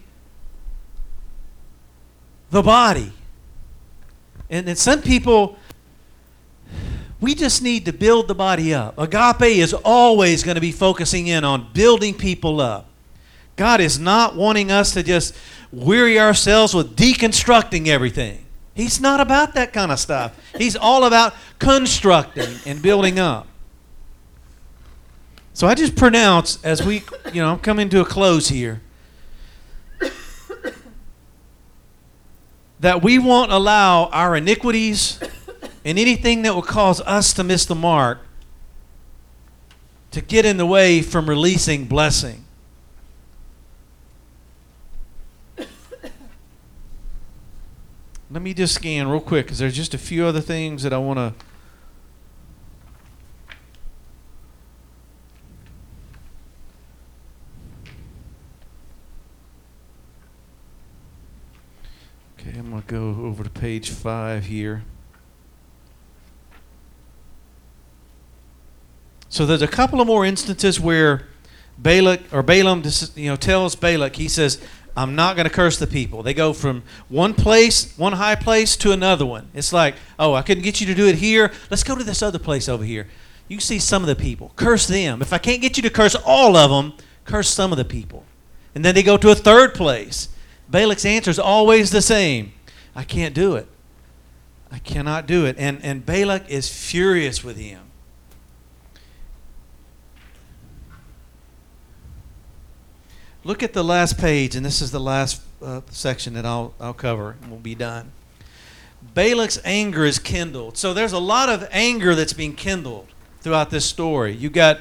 the body. And, some people, we just need to build the body up. Agape is always going to be focusing in on building people up. God is not wanting us to just weary ourselves with deconstructing everything. He's not about that kind of stuff. He's all about constructing and building up. So I just pronounce as we, you know, I'm coming to a close here. that we won't allow our iniquities and anything that will cause us to miss the mark to get in the way from releasing blessing. Let me just scan real quick because there's just a few other things that I want to I'm going to go over to page five here. So there's a couple of more instances where Balak or Balaam, you know, tells Balak, he says, "I'm not going to curse the people." They go from one place, one high place, to another one. It's like, "Oh, I couldn't get you to do it here. Let's go to this other place over here." You see some of the people, curse them. If I can't get you to curse all of them, curse some of the people. And then they go to a third place. Balak's answer is always the same. I can't do it. I cannot do it. And, and Balak is furious with him. Look at the last page, and this is the last uh, section that I'll, I'll cover, and we'll be done. Balak's anger is kindled. So there's a lot of anger that's being kindled throughout this story. You got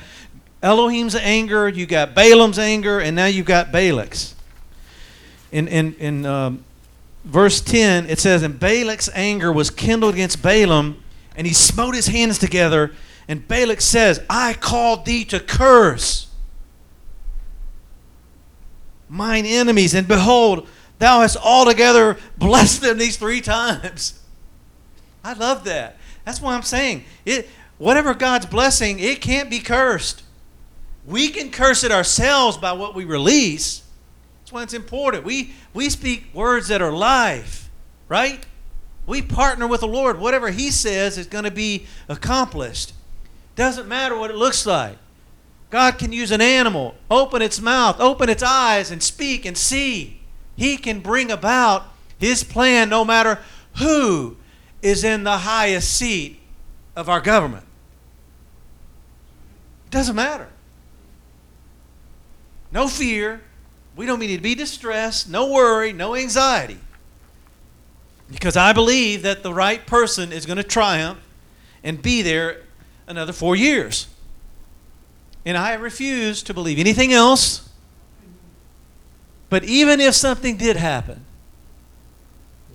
Elohim's anger, you got Balaam's anger, and now you've got Balak's. In in in um, verse 10, it says, And Balak's anger was kindled against Balaam, and he smote his hands together. And Balak says, I called thee to curse mine enemies, and behold, thou hast altogether blessed them these three times. I love that. That's why I'm saying it. Whatever God's blessing, it can't be cursed. We can curse it ourselves by what we release, that's why it's important. We, we speak words that are life, right? We partner with the Lord. Whatever He says is going to be accomplished. Doesn't matter what it looks like. God can use an animal, open its mouth, open its eyes, and speak and see. He can bring about His plan no matter who is in the highest seat of our government. doesn't matter. No fear, we don't need to be distressed, no worry, no anxiety. Because I believe that the right person is going to triumph and be there another four years. And I refuse to believe anything else. But even if something did happen,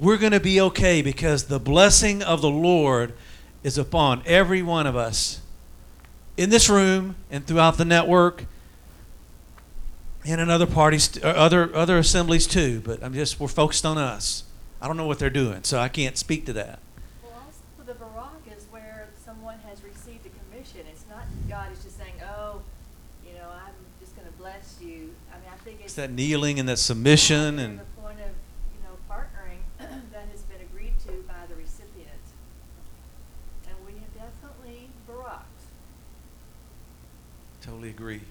we're going to be okay because the blessing of the Lord is upon every one of us in this room and throughout the network and in other parties, uh, other other assemblies too. But I'm just we're focused on us. I don't know what they're doing, so I can't speak to that.
Well, also the barak is where someone has received a commission. It's not God is just saying, "Oh, you know, I'm just going to bless you." I mean, I think it's,
it's that kneeling and that submission and the
point of you know partnering that has been agreed to by the recipient, and we have definitely baraked.
Totally agree.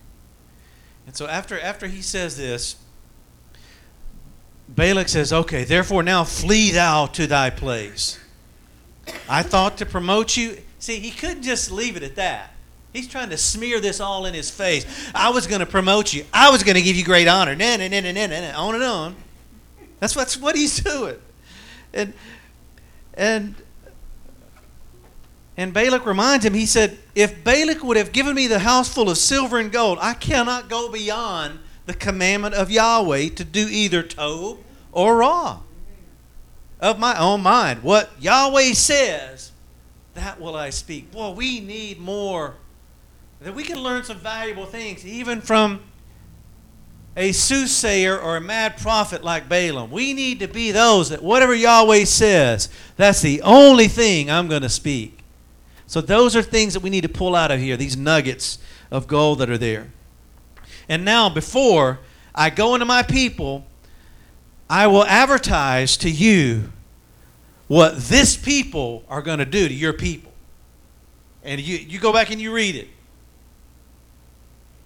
And so after after he says this, Balak says, "Okay, therefore now flee thou to thy place." I thought to promote you. See, he couldn't just leave it at that. He's trying to smear this all in his face. I was going to promote you. I was going to give you great honor. Nah, nah, nah, nah, nah, nah, on and on. That's what's what he's doing. And and and Balak reminds him, he said, If Balak would have given me the house full of silver and gold, I cannot go beyond the commandment of Yahweh to do either Tob or Ra. Of my own mind. What Yahweh says, that will I speak. Boy, we need more. That we can learn some valuable things, even from a soothsayer or a mad prophet like Balaam. We need to be those that whatever Yahweh says, that's the only thing I'm going to speak. So those are things that we need to pull out of here, these nuggets of gold that are there. And now, before I go into my people, I will advertise to you what this people are going to do to your people. And you, you go back and you read it.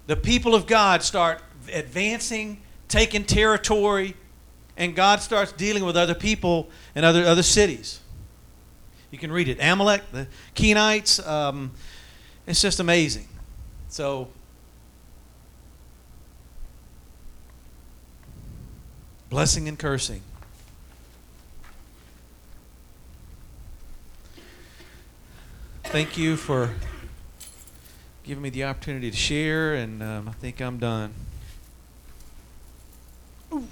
The people of God start advancing, taking territory, and God starts dealing with other people and other, other cities. You can read it. Amalek, the Kenites. Um, it's just amazing. So, blessing and cursing. Thank you for giving me the opportunity to share, and um, I think I'm done. Ooh.